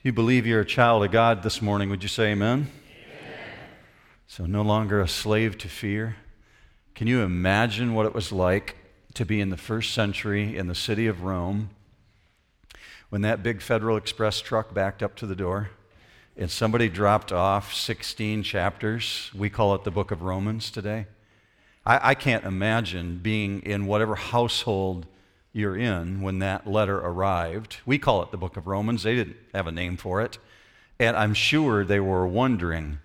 If you believe you're a child of God this morning, would you say amen? amen? So, no longer a slave to fear. Can you imagine what it was like to be in the first century in the city of Rome when that big Federal Express truck backed up to the door and somebody dropped off 16 chapters? We call it the book of Romans today. I, I can't imagine being in whatever household you're in when that letter arrived. We call it the book of Romans. They didn't have a name for it. And I'm sure they were wondering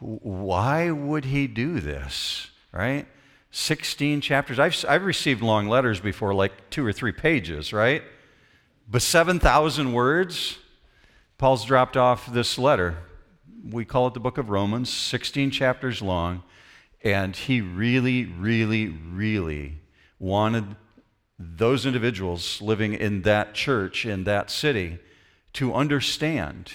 why would he do this, right? 16 chapters. I've, I've received long letters before, like two or three pages, right? But 7,000 words. Paul's dropped off this letter. We call it the book of Romans, 16 chapters long. And he really, really, really wanted those individuals living in that church, in that city, to understand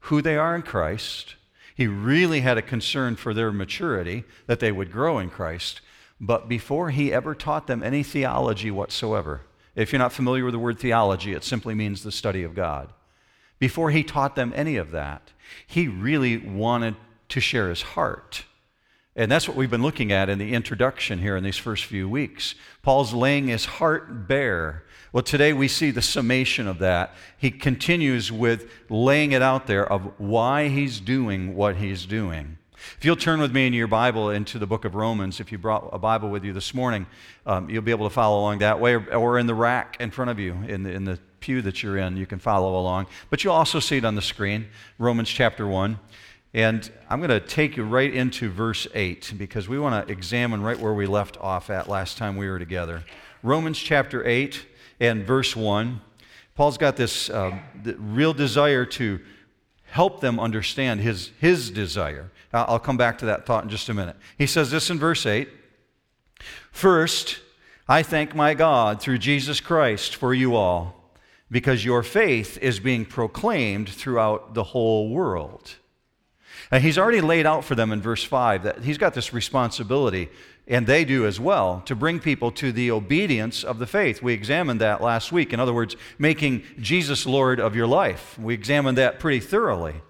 who they are in Christ. He really had a concern for their maturity, that they would grow in Christ. But before he ever taught them any theology whatsoever, if you're not familiar with the word theology, it simply means the study of God. Before he taught them any of that, he really wanted to share his heart and that's what we've been looking at in the introduction here in these first few weeks. Paul's laying his heart bare. Well, today we see the summation of that. He continues with laying it out there of why he's doing what he's doing. If you'll turn with me in your Bible into the book of Romans, if you brought a Bible with you this morning, um, you'll be able to follow along that way, or, or in the rack in front of you, in the, in the pew that you're in, you can follow along. But you'll also see it on the screen, Romans chapter 1. And I'm going to take you right into verse 8 because we want to examine right where we left off at last time we were together. Romans chapter 8 and verse 1. Paul's got this uh, real desire to help them understand his, his desire. I'll come back to that thought in just a minute. He says this in verse 8 First, I thank my God through Jesus Christ for you all, because your faith is being proclaimed throughout the whole world. And he's already laid out for them in verse 5 that he's got this responsibility, and they do as well, to bring people to the obedience of the faith. We examined that last week. In other words, making Jesus Lord of your life. We examined that pretty thoroughly.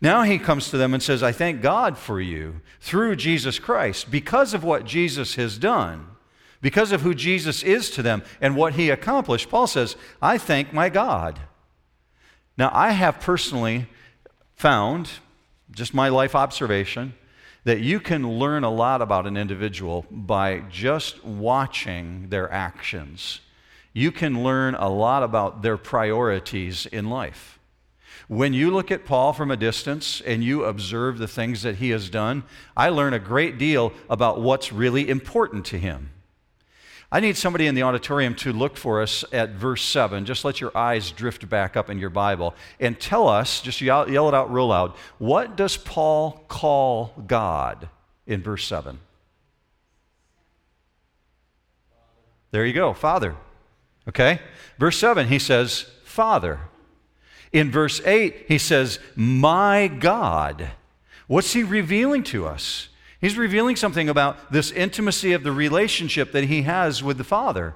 Now he comes to them and says, I thank God for you through Jesus Christ because of what Jesus has done, because of who Jesus is to them and what he accomplished. Paul says, I thank my God. Now, I have personally found just my life observation, that you can learn a lot about an individual by just watching their actions. You can learn a lot about their priorities in life. When you look at Paul from a distance and you observe the things that he has done, I learn a great deal about what's really important to him. I need somebody in the auditorium to look for us at verse 7. Just let your eyes drift back up in your Bible and tell us, just yell, yell it out real loud, what does Paul call God in verse 7? There you go, Father. Okay? Verse 7, he says, Father. In verse 8, he says, My God. What's he revealing to us? He's revealing something about this intimacy of the relationship that he has with the Father.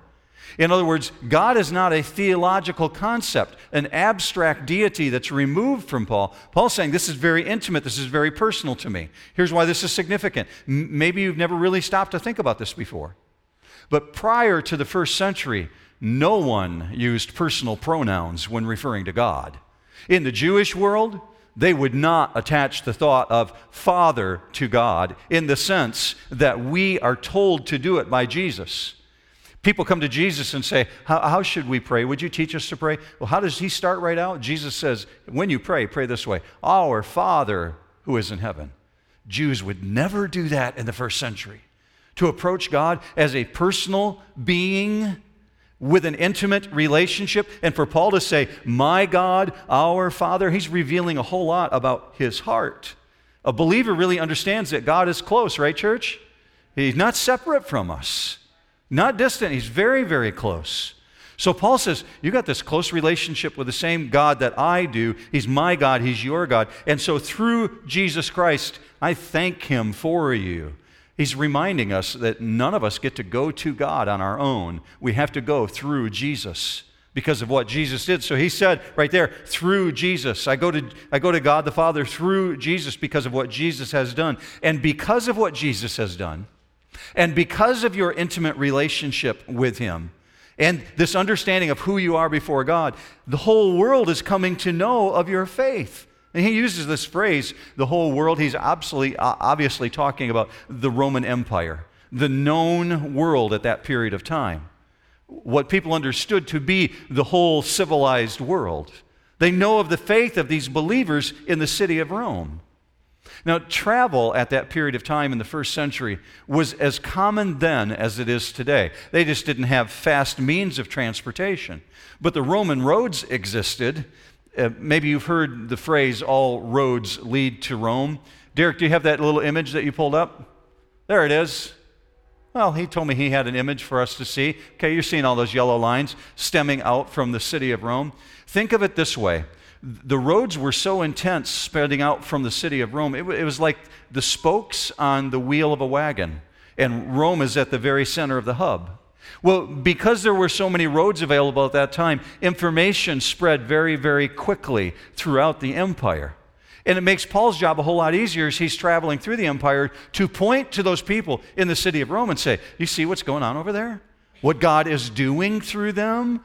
In other words, God is not a theological concept, an abstract deity that's removed from Paul. Paul's saying this is very intimate, this is very personal to me. Here's why this is significant. M- maybe you've never really stopped to think about this before. But prior to the first century, no one used personal pronouns when referring to God. In the Jewish world, they would not attach the thought of Father to God in the sense that we are told to do it by Jesus. People come to Jesus and say, how, should we pray? Would you teach us to pray? Well, how does he start right out? Jesus says, When you pray, pray this way Our Father who is in heaven. Jews would never do that in the first century. To approach God as a personal being with an intimate relationship. And for Paul to say, My God, our Father, he's revealing a whole lot about his heart. A believer really understands that God is close, right, church? He's not separate from us, not distant. He's very, very close. So Paul says, You got this close relationship with the same God that I do. He's my God, He's your God. And so through Jesus Christ, I thank Him for you. He's reminding us that none of us get to go to God on our own. We have to go through Jesus, because of what Jesus did. So he said right there, through Jesus. I go to, I go to God the Father through Jesus because of what Jesus has done. And because of what Jesus has done, and because of your intimate relationship with him, and this understanding of who you are before God, the whole world is coming to know of your faith. And he uses this phrase, the whole world. He's obviously, uh, obviously talking about the Roman Empire, the known world at that period of time. What people understood to be the whole civilized world. They know of the faith of these believers in the city of Rome. Now, travel at that period of time in the first century was as common then as it is today. They just didn't have fast means of transportation. But the Roman roads existed. Uh, maybe you've heard the phrase, all roads lead to Rome. Derek, do you have that little image that you pulled up? There it is. Well, he told me he had an image for us to see. Okay, you're seeing all those yellow lines stemming out from the city of Rome. Think of it this way the roads were so intense spreading out from the city of Rome. It, it, was like the spokes on the wheel of a wagon, and Rome is at the very center of the hub. Well, because there were so many roads available at that time, information spread very, very quickly throughout the empire. And it makes Paul's job a whole lot easier as he's traveling through the empire to point to those people in the city of Rome and say, You see what's going on over there? What God is doing through them?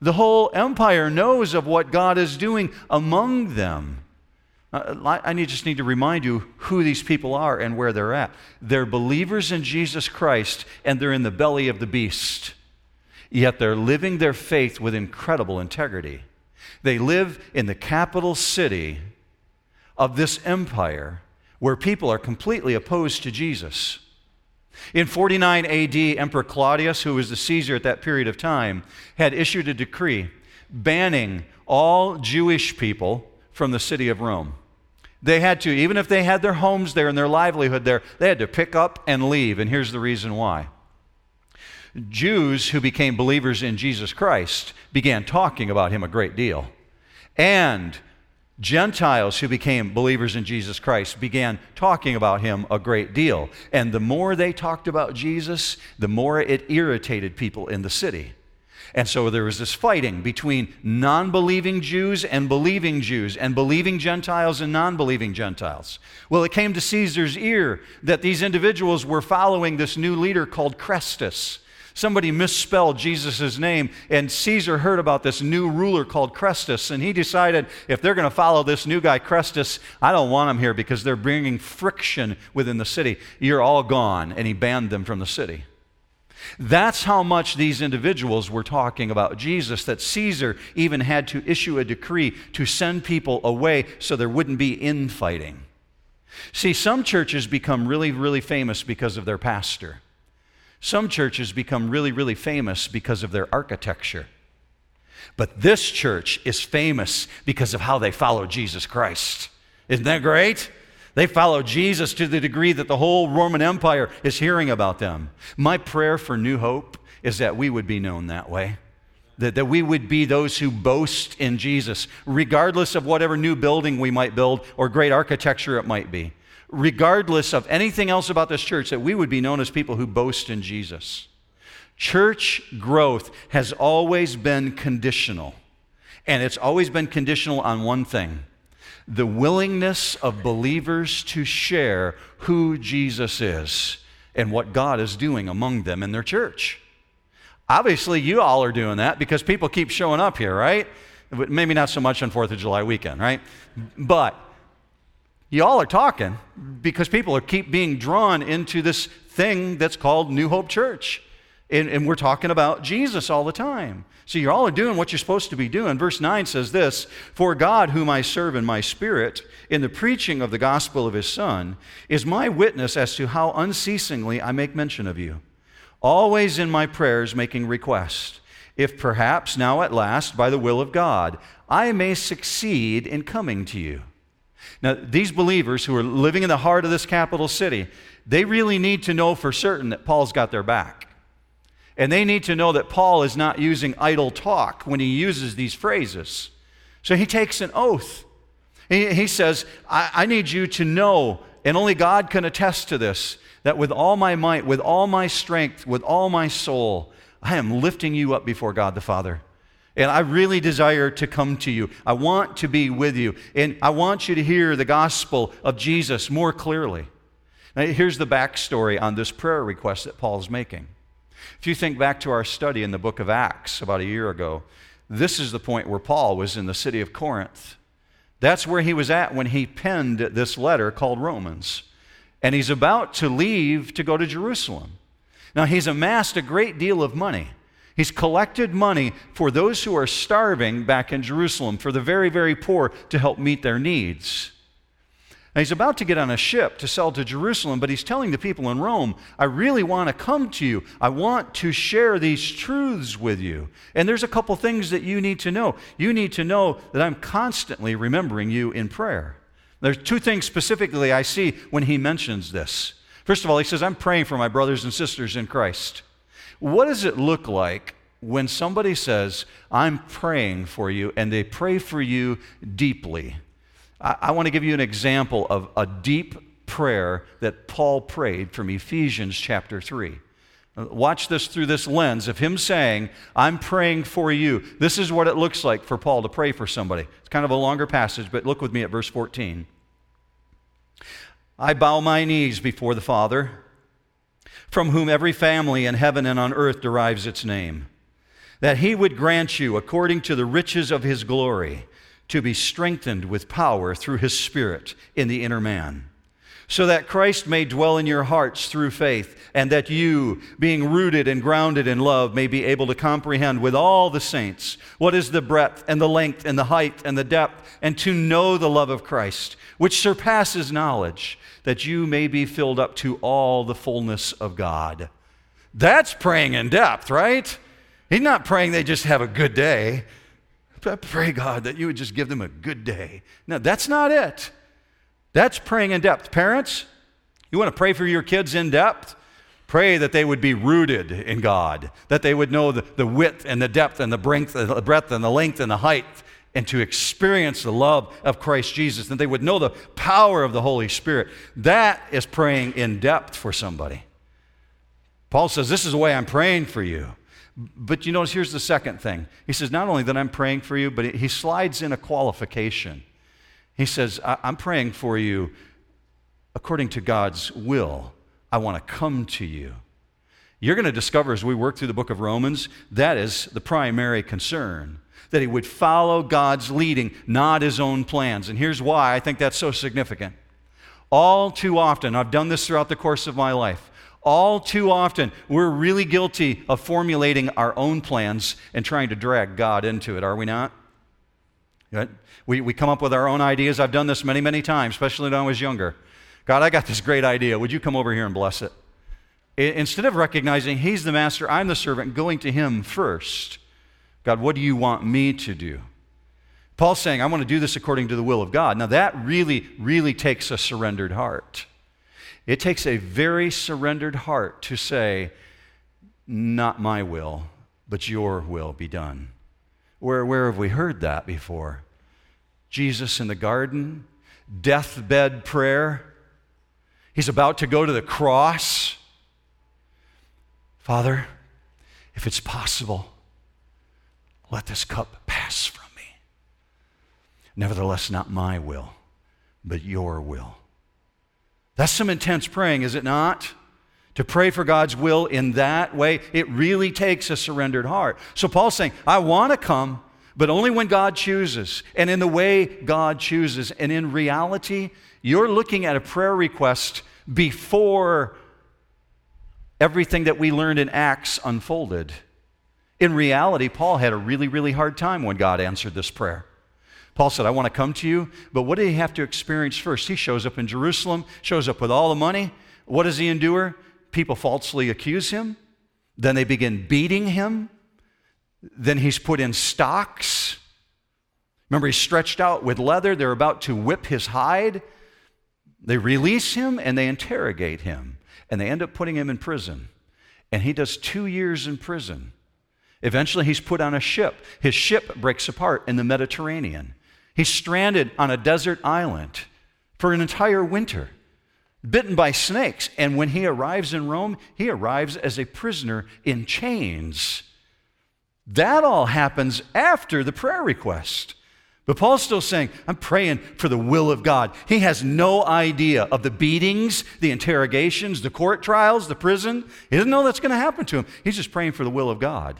The whole empire knows of what God is doing among them. Uh, I just need to remind you who these people are and where they're at. They're believers in Jesus Christ and they're in the belly of the beast. Yet they're living their faith with incredible integrity. They live in the capital city of this empire where people are completely opposed to Jesus. In 49 AD, Emperor Claudius, who was the Caesar at that period of time, had issued a decree banning all Jewish people from the city of Rome. They had to, even if they had their homes there and their livelihood there, they had to pick up and leave. And here's the reason why. Jews who became believers in Jesus Christ began talking about him a great deal. And Gentiles who became believers in Jesus Christ began talking about him a great deal. And the more they talked about Jesus, the more it irritated people in the city. And so there was this fighting between non believing Jews and believing Jews, and believing Gentiles and non believing Gentiles. Well, it came to Caesar's ear that these individuals were following this new leader called Chrestus. Somebody misspelled Jesus' name, and Caesar heard about this new ruler called Chrestus, and he decided if they're going to follow this new guy, Chrestus, I don't want them here because they're bringing friction within the city. You're all gone. And he banned them from the city. That's how much these individuals were talking about Jesus, that Caesar even had to issue a decree to send people away so there wouldn't be infighting. See, some churches become really, really famous because of their pastor. Some churches become really, really famous because of their architecture. But this church is famous because of how they follow Jesus Christ. Isn't that great? They follow Jesus to the degree that the whole Roman Empire is hearing about them. My prayer for New Hope is that we would be known that way. That, that we would be those who boast in Jesus, regardless of whatever new building we might build or great architecture it might be regardless of anything else about this church, that we would be known as people who boast in Jesus. Church growth has always been conditional, and it's always been conditional on one thing the willingness of believers to share who Jesus is and what God is doing among them in their church. Obviously, you all are doing that because people keep showing up here, right? Maybe not so much on 4th of July weekend, right? But Y'all are talking because people are keep being drawn into this thing that's called New Hope Church. And, and, we're talking about Jesus all the time. So you're all doing what you're supposed to be doing. Verse 9 says this For God, whom I serve in my spirit, in the preaching of the gospel of his Son, is my witness as to how unceasingly I make mention of you, always in my prayers making request, if perhaps now at last, by the will of God, I may succeed in coming to you. Now, these believers who are living in the heart of this capital city, they really need to know for certain that Paul's got their back. And they need to know that Paul is not using idle talk when he uses these phrases. So he takes an oath. He, he says, I, I need you to know, and only God can attest to this, that with all my might, with all my strength, with all my soul, I am lifting you up before God the Father And I really desire to come to you. I want to be with you. And I want you to hear the gospel of Jesus more clearly. Now, here's the backstory on this prayer request that Paul's making. If you think back to our study in the book of Acts about a year ago, this is the point where Paul was in the city of Corinth. That's where he was at when he penned this letter called Romans. And he's about to leave to go to Jerusalem. Now, he's amassed a great deal of money. He's collected money for those who are starving back in Jerusalem, for the very, very poor, to help meet their needs. And he's about to get on a ship to sell to Jerusalem, but he's telling the people in Rome, I really want to come to you. I want to share these truths with you. And there's a couple things that you need to know. You need to know that I'm constantly remembering you in prayer. There's two things specifically I see when he mentions this. First of all, he says, I'm praying for my brothers and sisters in Christ. What does it look like when somebody says, I'm praying for you, and they pray for you deeply? I, I want to give you an example of a deep prayer that Paul prayed from Ephesians chapter 3. Uh, watch this through this lens of him saying, I'm praying for you. This is what it looks like for Paul to pray for somebody. It's kind of a longer passage, but look with me at verse 14. I bow my knees before the Father from whom every family in heaven and on earth derives its name, that he would grant you, according to the riches of his glory, to be strengthened with power through his Spirit in the inner man, so that Christ may dwell in your hearts through faith, and that you, being rooted and grounded in love, may be able to comprehend with all the saints what is the breadth and the length and the height and the depth, and to know the love of Christ, which surpasses knowledge that you may be filled up to all the fullness of God. That's praying in depth, right? He's not praying they just have a good day. I pray, God, that you would just give them a good day. No, that's not it. That's praying in depth. Parents, you want to pray for your kids in depth? Pray that they would be rooted in God, that they would know the, the width and the depth and the breadth, the breadth and the length and the height and to experience the love of Christ Jesus, and they would know the power of the Holy Spirit. That is praying in depth for somebody. Paul says, This is the way I'm praying for you. But you notice here's the second thing. He says, Not only that I'm praying for you, but he slides in a qualification. He says, I'm praying for you according to God's will. I want to come to you. You're going to discover as we work through the book of Romans, that is the primary concern that he would follow God's leading, not his own plans. And here's why I think that's so significant. All too often, I've done this throughout the course of my life. All too often, we're really guilty of formulating our own plans and trying to drag God into it, are we not? We, we come up with our own ideas. I've done this many, many times, especially when I was younger. God, I got this great idea. Would you come over here and bless it? Instead of recognizing He's the master, I'm the servant, going to Him first God, what do you want me to do? Paul's saying, I want to do this according to the will of God. Now, that really, really takes a surrendered heart. It takes a very surrendered heart to say, Not my will, but your will be done. Where, where have we heard that before? Jesus in the garden, deathbed prayer. He's about to go to the cross. Father, if it's possible, let this cup pass from me. Nevertheless, not my will, but your will. That's some intense praying, is it not? To pray for God's will in that way, it really takes a surrendered heart. So Paul's saying, I want to come, but only when God chooses and in the way God chooses. And in reality, you're looking at a prayer request before everything that we learned in Acts unfolded. In reality, Paul had a really, really hard time when God answered this prayer. Paul said, I want to come to you, but what did he have to experience first? He shows up in Jerusalem, shows up with all the money. What does he endure? People falsely accuse him. Then they begin beating him. Then he's put in stocks. Remember, he's stretched out with leather. They're about to whip his hide. They release him and they interrogate him. And they end up putting him in prison. And he does two years in prison. Eventually, he's put on a ship. His ship breaks apart in the Mediterranean. He's stranded on a desert island for an entire winter, bitten by snakes. And when he arrives in Rome, he arrives as a prisoner in chains. That all happens after the prayer request. But Paul's still saying, I'm praying for the will of God. He has no idea of the beatings, the interrogations, the court trials, the prison. He doesn't know that's going to happen to him. He's just praying for the will of God.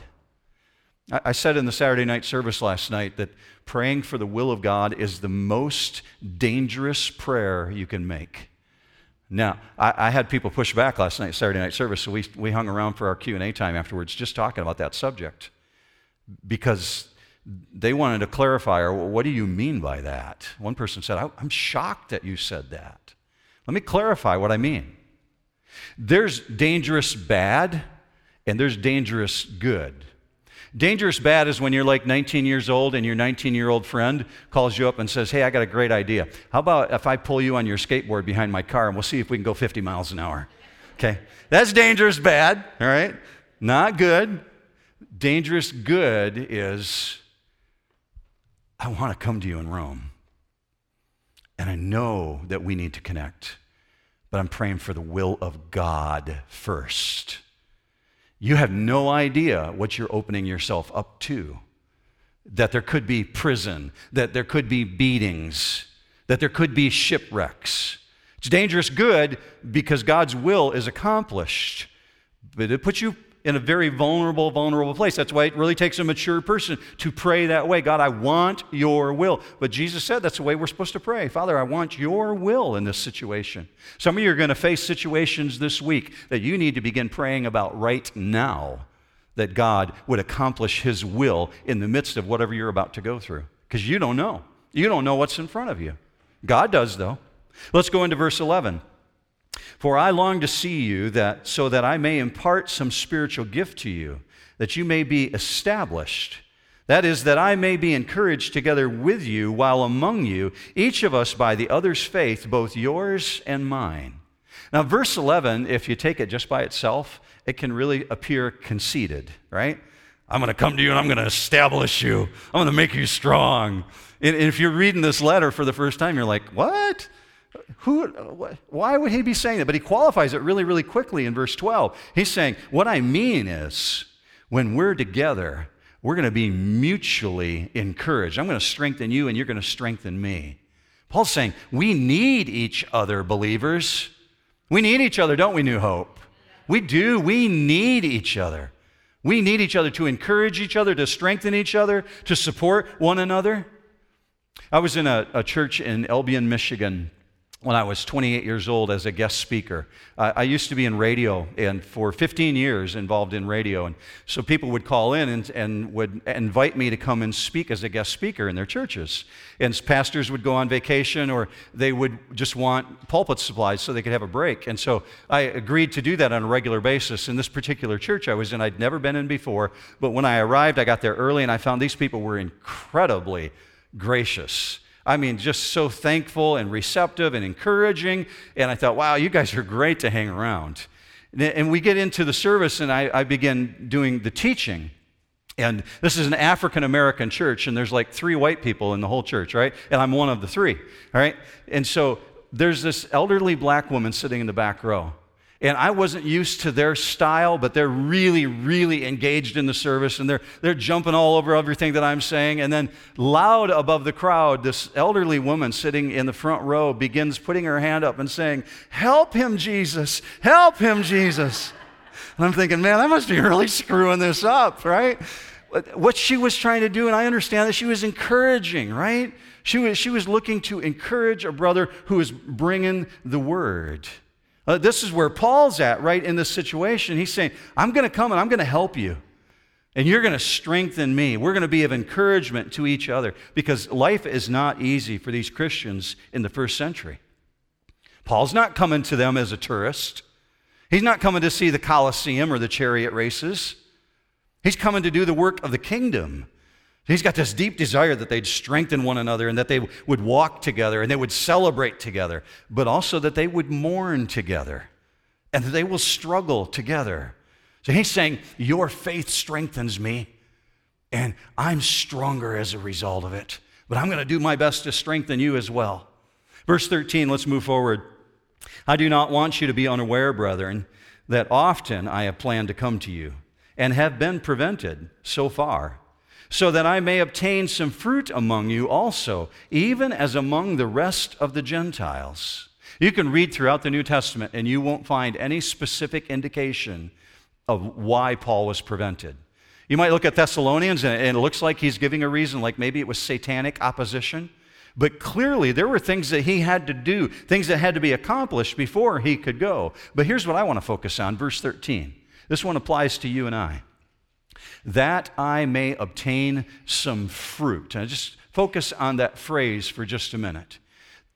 I said in the Saturday night service last night that praying for the will of God is the most dangerous prayer you can make. Now, I, I, had people push back last night, Saturday night service, so we, we hung around for our Q&A time afterwards just talking about that subject because they wanted to clarify, or what do you mean by that? One person said, I'm shocked that you said that. Let me clarify what I mean. There's dangerous bad and there's dangerous good. Dangerous bad is when you're like 19 years old and your 19 year old friend calls you up and says, Hey, I got a great idea. How about if I pull you on your skateboard behind my car and we'll see if we can go 50 miles an hour? Okay. That's dangerous bad, all right? Not good. Dangerous good is I want to come to you in Rome. And I know that we need to connect, but I'm praying for the will of God first. You have no idea what you're opening yourself up to. That there could be prison, that there could be beatings, that there could be shipwrecks. It's dangerous good because God's will is accomplished. But it puts you in a very vulnerable, vulnerable place. That's why it really takes a mature person to pray that way. God, I want your will. But Jesus said that's the way we're supposed to pray. Father, I want your will in this situation. Some of you are going to face situations this week that you need to begin praying about right now that God would accomplish his will in the midst of whatever you're about to go through. Because you don't know. You don't know what's in front of you. God does, though. Let's go into verse 11. For I long to see you that so that I may impart some spiritual gift to you, that you may be established. That is, that I may be encouraged together with you while among you, each of us by the other's faith, both yours and mine. Now, verse 11, if you take it just by itself, it can really appear conceited, right? I'm going to come to you and I'm going to establish you. I'm going to make you strong. And if you're reading this letter for the first time, you're like, what? Who, why would he be saying that? But he qualifies it really, really quickly in verse 12. He's saying, What I mean is, when we're together, we're going to be mutually encouraged. I'm going to strengthen you, and you're going to strengthen me. Paul's saying, We need each other, believers. We need each other, don't we, New Hope? We do. We need each other. We need each other to encourage each other, to strengthen each other, to support one another. I was in a, a church in Albion, Michigan when I was 28 years old as a guest speaker. I used to be in radio and for 15 years involved in radio. And so people would call in and, and would invite me to come and speak as a guest speaker in their churches. And pastors would go on vacation or they would just want pulpit supplies so they could have a break. And so I agreed to do that on a regular basis. In this particular church I was in, I'd never been in before. But when I arrived, I got there early and I found these people were incredibly gracious I mean, just so thankful and receptive and encouraging. And I thought, wow, you guys are great to hang around. And we get into the service, and I, I begin doing the teaching. And this is an African American church, and there's like three white people in the whole church, right? And I'm one of the three, all right? And so there's this elderly black woman sitting in the back row. And I wasn't used to their style, but they're really, really engaged in the service and they're, they're jumping all over everything that I'm saying. And then, loud above the crowd, this elderly woman sitting in the front row begins putting her hand up and saying, Help him, Jesus! Help him, Jesus! And I'm thinking, man, I must be really screwing this up, right? What she was trying to do, and I understand that she was encouraging, right? She was, she was looking to encourage a brother who was bringing the word. Uh, this is where Paul's at, right, in this situation. He's saying, I'm going to come and I'm going to help you. And you're going to strengthen me. We're going to be of encouragement to each other because life is not easy for these Christians in the first century. Paul's not coming to them as a tourist. He's not coming to see the Colosseum or the chariot races. He's coming to do the work of the kingdom. He's got this deep desire that they'd strengthen one another and that they would walk together and they would celebrate together, but also that they would mourn together and that they will struggle together. So he's saying, Your faith strengthens me, and I'm stronger as a result of it. But I'm going to do my best to strengthen you as well. Verse 13, let's move forward. I do not want you to be unaware, brethren, that often I have planned to come to you and have been prevented so far, so that I may obtain some fruit among you also, even as among the rest of the Gentiles. You can read throughout the New Testament and you won't find any specific indication of why Paul was prevented. You might look at Thessalonians and it looks like he's giving a reason, like maybe it was satanic opposition. But clearly, there were things that he had to do, things that had to be accomplished before he could go. But here's what I want to focus on verse 13. This one applies to you and I. That I may obtain some fruit. And just focus on that phrase for just a minute.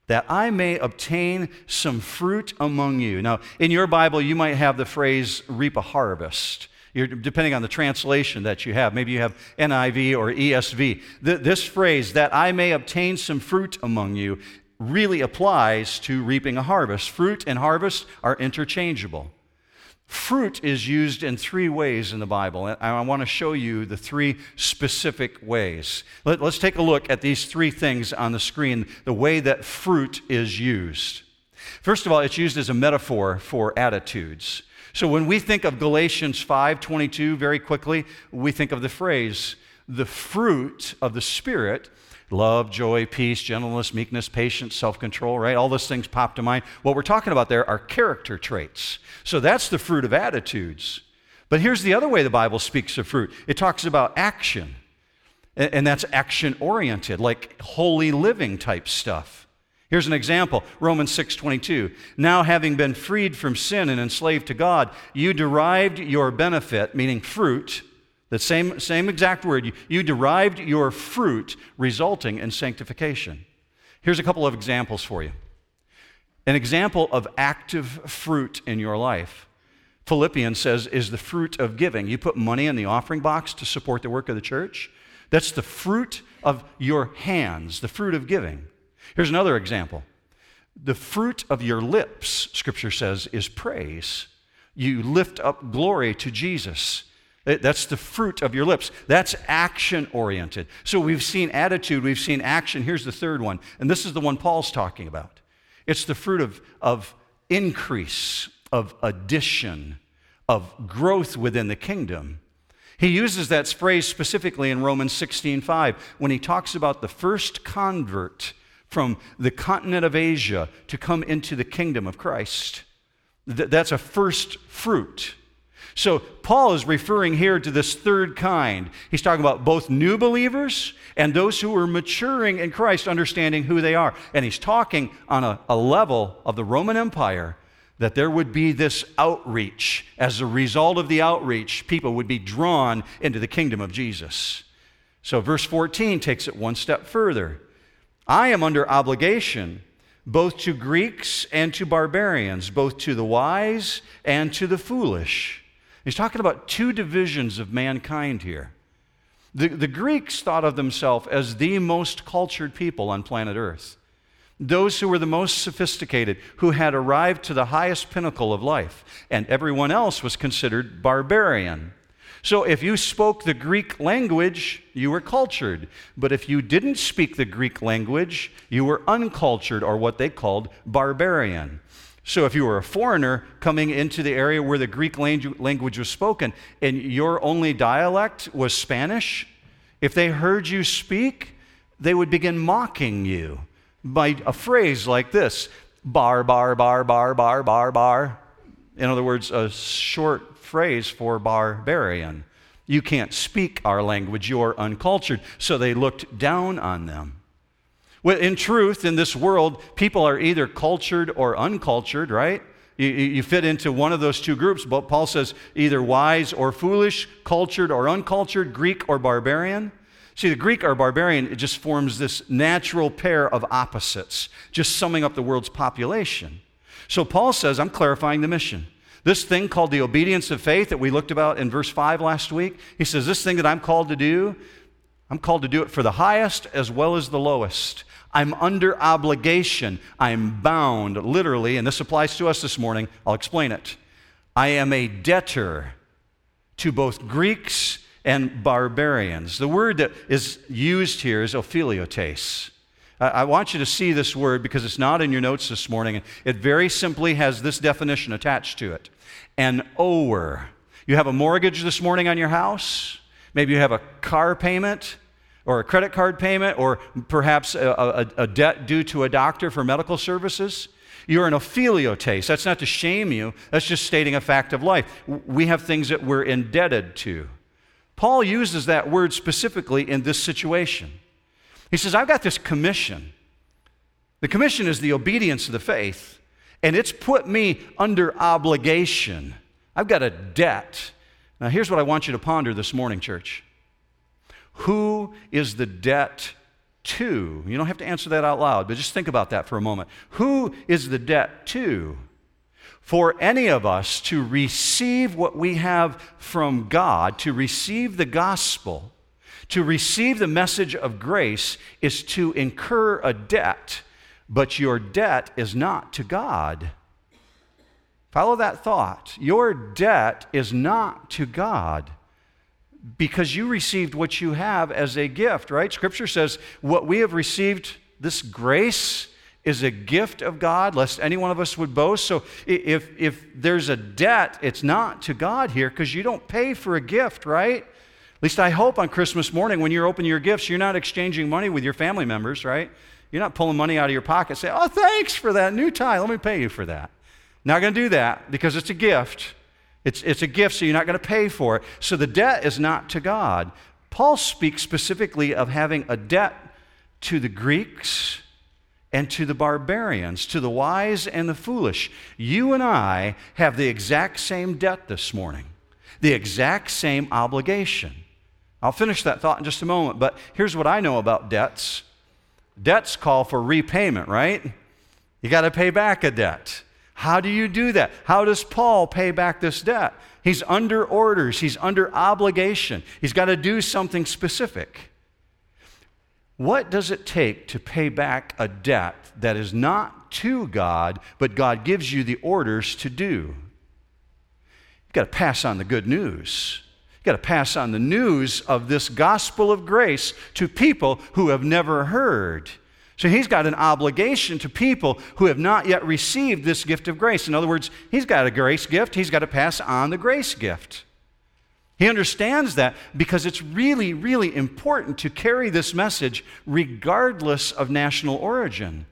That I may obtain some fruit among you. Now, in your Bible, you might have the phrase reap a harvest. You're, depending on the translation that you have. Maybe you have NIV or ESV. this phrase, that I may obtain some fruit among you, really applies to reaping a harvest. Fruit and harvest are interchangeable. Fruit is used in three ways in the Bible, and I want to show you the three specific ways. Let, us take a look at these three things on the screen, the way that fruit is used. First of all, it's used as a metaphor for attitudes. So when we think of Galatians 5:22 very quickly, we think of the phrase the fruit of the spirit love, joy, peace, gentleness, meekness, patience, self control, right? All those things pop to mind. What we're talking about there are character traits. So that's the fruit of attitudes. But here's the other way the Bible speaks of fruit it talks about action, and that's action oriented, like holy living type stuff. Here's an example Romans 6:22. Now having been freed from sin and enslaved to God, you derived your benefit, meaning fruit, the same, same exact word. You, you derived your fruit resulting in sanctification. Here's a couple of examples for you. An example of active fruit in your life. Philippians says is the fruit of giving. You put money in the offering box to support the work of the church. That's the fruit of your hands, the fruit of giving. Here's another example. The fruit of your lips, scripture says, is praise. You lift up glory to Jesus. That's the fruit of your lips. That's action oriented. So we've seen attitude, we've seen action. Here's the third one, and this is the one Paul's talking about. It's the fruit of, of increase, of addition, of growth within the kingdom. He uses that phrase specifically in Romans 16:5 when he talks about the first convert from the continent of Asia to come into the kingdom of Christ. That's a first fruit. So, Paul is referring here to this third kind. He's talking about both new believers and those who are maturing in Christ, understanding who they are. And he's talking on a, a level of the Roman Empire that there would be this outreach. As a result of the outreach, people would be drawn into the kingdom of Jesus. So, verse 14 takes it one step further. I am under obligation both to Greeks and to barbarians, both to the wise and to the foolish. He's talking about two divisions of mankind here. The, the Greeks thought of themselves as the most cultured people on planet Earth, those who were the most sophisticated, who had arrived to the highest pinnacle of life, and everyone else was considered barbarian. So if you spoke the Greek language, you were cultured. But if you didn't speak the Greek language, you were uncultured, or what they called barbarian. So, if you were a foreigner coming into the area where the Greek language was spoken and your only dialect was Spanish, if they heard you speak, they would begin mocking you by a phrase like this bar, bar, bar, bar, bar, bar, bar. In other words, a short phrase for barbarian. You can't speak our language, you're uncultured. So they looked down on them. Well, in truth, in this world, people are either cultured or uncultured, right? You, you, fit into one of those two groups. But Paul says either wise or foolish, cultured or uncultured, Greek or barbarian. See, the Greek or barbarian, it just forms this natural pair of opposites, just summing up the world's population. So Paul says, I'm clarifying the mission. This thing called the obedience of faith that we looked about in verse 5 last week, he says, This thing that I'm called to do, I'm called to do it for the highest as well as the lowest. I'm under obligation. I'm bound, literally, and this applies to us this morning. I'll explain it. I am a debtor to both Greeks and barbarians. The word that is used here is ophiliotes. I want you to see this word because it's not in your notes this morning. It very simply has this definition attached to it an ower. You have a mortgage this morning on your house. Maybe you have a car payment or a credit card payment or perhaps a, a, a debt due to a doctor for medical services. You're an ophiliotes. That's not to shame you, that's just stating a fact of life. We have things that we're indebted to. Paul uses that word specifically in this situation. He says, I've got this commission. The commission is the obedience of the faith, and it's put me under obligation. I've got a debt. Now, here's what I want you to ponder this morning, church. Who is the debt to? You don't have to answer that out loud, but just think about that for a moment. Who is the debt to? For any of us to receive what we have from God, to receive the gospel, to receive the message of grace, is to incur a debt, but your debt is not to God. Follow that thought. Your debt is not to God because you received what you have as a gift, right? Scripture says, What we have received, this grace, is a gift of God, lest any one of us would boast. So if, if there's a debt, it's not to God here because you don't pay for a gift, right? At least I hope on Christmas morning when you're opening your gifts, you're not exchanging money with your family members, right? You're not pulling money out of your pocket say, oh, thanks for that new tie. Let me pay you for that. Not going to do that because it's a gift. It's, it's a gift, so you're not going to pay for it. So the debt is not to God. Paul speaks specifically of having a debt to the Greeks and to the barbarians, to the wise and the foolish. You and I have the exact same debt this morning, the exact same obligation. I'll finish that thought in just a moment, but here's what I know about debts debts call for repayment, right? You got to pay back a debt. How do you do that? How does Paul pay back this debt? He's under orders, he's under obligation, he's got to do something specific. What does it take to pay back a debt that is not to God, but God gives you the orders to do? You've got to pass on the good news. You've got to pass on the news of this gospel of grace to people who have never heard. So he's got an obligation to people who have not yet received this gift of grace. In other words, he's got a grace gift, he's got to pass on the grace gift. He understands that because it's really, really important to carry this message regardless of national origin.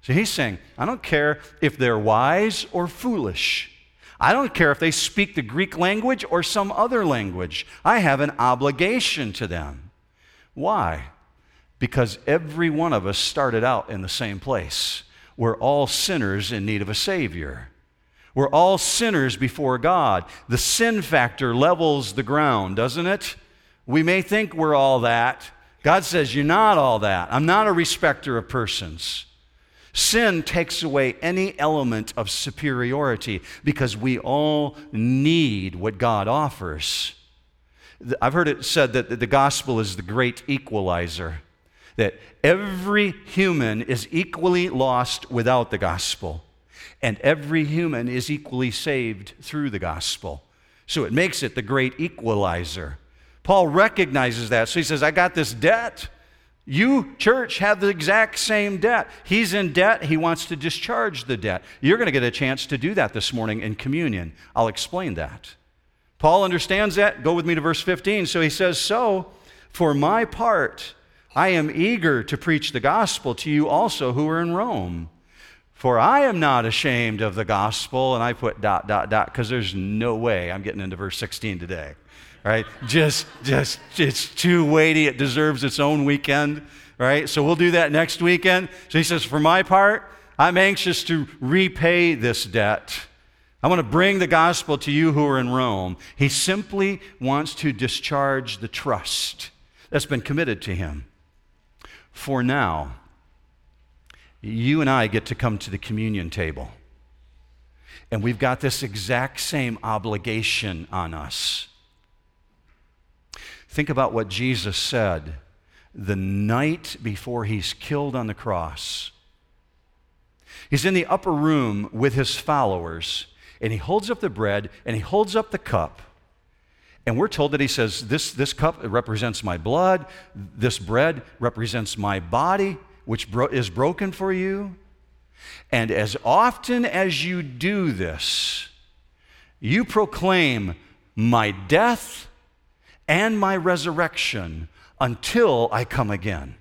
So he's saying, I don't care if they're wise or foolish. I don't care if they speak the Greek language or some other language. I have an obligation to them. Why? Because every one of us started out in the same place. We're all sinners in need of a Savior. We're all sinners before God. The sin factor levels the ground, doesn't it? We may think we're all that. God says, You're not all that. I'm not a respecter of persons. Sin takes away any element of superiority because we all need what God offers. I've heard it said that the gospel is the great equalizer that every human is equally lost without the gospel, and every human is equally saved through the gospel. So it makes it the great equalizer. Paul recognizes that. So he says, I got this debt. You, church, have the exact same debt. He's in debt. He wants to discharge the debt. You're going to get a chance to do that this morning in communion. I'll explain that. Paul understands that. Go with me to verse 15. So he says, So, for my part, I am eager to preach the gospel to you also who are in Rome. For I am not ashamed of the gospel. And I put dot, dot, dot, because there's no way I'm getting into verse 16 today. Right? Just, just, it's too weighty. It deserves its own weekend. Right? So we'll do that next weekend. So he says, For my part, I'm anxious to repay this debt. I want to bring the gospel to you who are in Rome. He simply wants to discharge the trust that's been committed to him for now, you and I get to come to the communion table. And we've got this exact same obligation on us. Think about what Jesus said the night before he's killed on the cross. He's in the upper room with his followers, and he holds up the bread and he holds up the cup. And we're told that he says, This, this cup represents my blood, this bread represents my body, which bro- is broken for you. And as often as you do this, you proclaim, my death and my resurrection until I come again.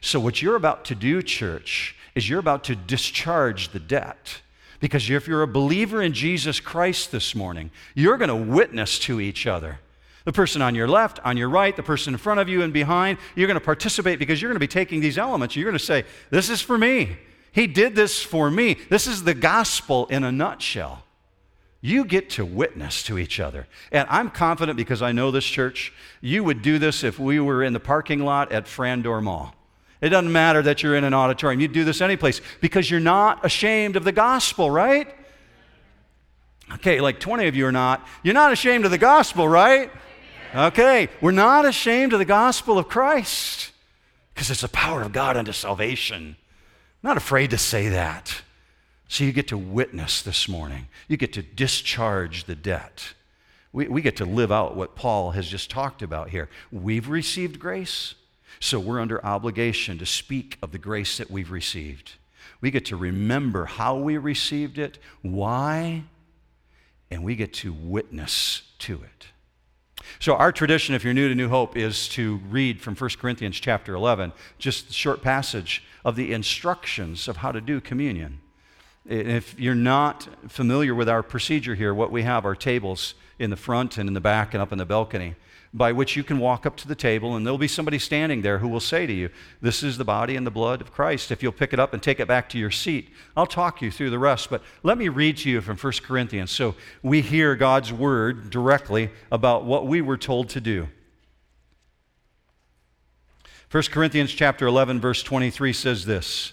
So, what you're about to do, church, is you're about to discharge the debt. Because if you're a believer in Jesus Christ this morning, you're going to witness to each other. The person on your left, on your right, the person in front of you and behind, you're going to participate because you're going to be taking these elements. You're going to say, This is for me. He did this for me. This is the gospel in a nutshell. You get to witness to each other. And I'm confident because I know this church, you would do this if we were in the parking lot at Frandor Mall. It doesn't matter that you're in an auditorium. You do this anyplace because you're not ashamed of the gospel, right? Okay, like 20 of you are not. You're not ashamed of the gospel, right? Okay, we're not ashamed of the gospel of Christ because it's the power of God unto salvation. I'm not afraid to say that. So you get to witness this morning. You get to discharge the debt. We, we get to live out what Paul has just talked about here. We've received grace. So we're under obligation to speak of the grace that we've received. We get to remember how we received it, why, and we get to witness to it. So our tradition, if you're new to New Hope, is to read from 1 Corinthians chapter 11, just a short passage of the instructions of how to do communion. If you're not familiar with our procedure here, what we have are tables in the front and in the back and up in the balcony by which you can walk up to the table, and there'll be somebody standing there who will say to you, This is the body and the blood of Christ. If you'll pick it up and take it back to your seat, I'll talk you through the rest. But let me read to you from 1 Corinthians so we hear God's word directly about what we were told to do. 1 Corinthians chapter 11 verse 23 says this,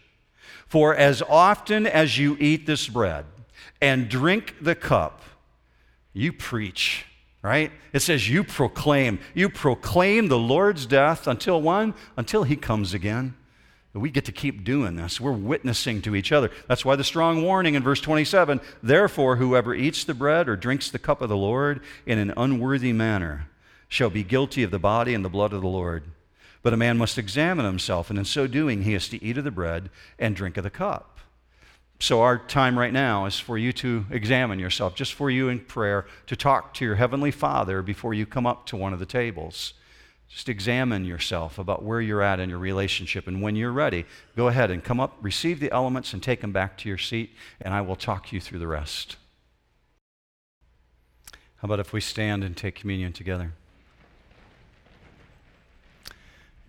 For as often as you eat this bread and drink the cup, you preach right? It says, You proclaim. You proclaim the Lord's death until one, Until he comes again. We get to keep doing this. We're witnessing to each other. That's why the strong warning in verse 27 Therefore, whoever eats the bread or drinks the cup of the Lord in an unworthy manner shall be guilty of the body and the blood of the Lord. But a man must examine himself, and in so doing, he is to eat of the bread and drink of the cup. So, our time right now is for you to examine yourself, just for you in prayer, to talk to your Heavenly Father before you come up to one of the tables. Just examine yourself about where you're at in your relationship. And when you're ready, go ahead and come up, receive the elements, and take them back to your seat, and I will talk you through the rest. How about if we stand and take communion together?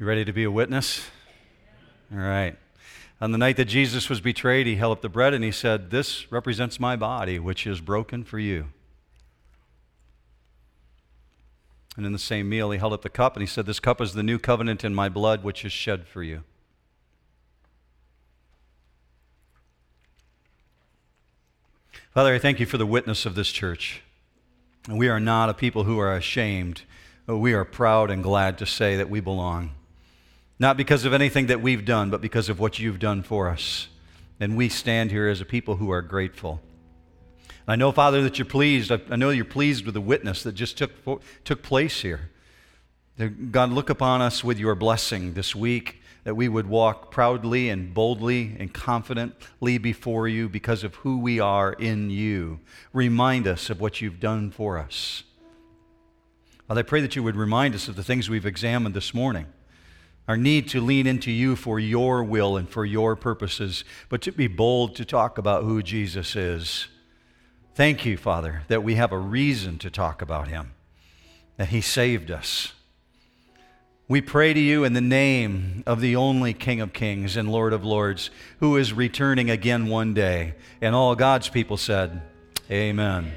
You ready to be a witness? All right. On the night that Jesus was betrayed, he held up the bread and he said, This represents my body, which is broken for you. And in the same meal, he held up the cup and he said, This cup is the new covenant in my blood, which is shed for you. Father, I thank you for the witness of this church. We are not a people who are ashamed. but We are proud and glad to say that we belong. Not because of anything that we've done, but because of what you've done for us. And we stand here as a people who are grateful. I know, Father, that you're pleased. I know you're pleased with the witness that just took, took place here. God, look upon us with your blessing this week, that we would walk proudly and boldly and confidently before you because of who we are in you. Remind us of what you've done for us. Father, I pray that you would remind us of the things we've examined this morning our need to lean into you for your will and for your purposes, but to be bold to talk about who Jesus is. Thank you, Father, that we have a reason to talk about him, that he saved us. We pray to you in the name of the only King of Kings and Lord of Lords, who is returning again one day. And all God's people said, Amen.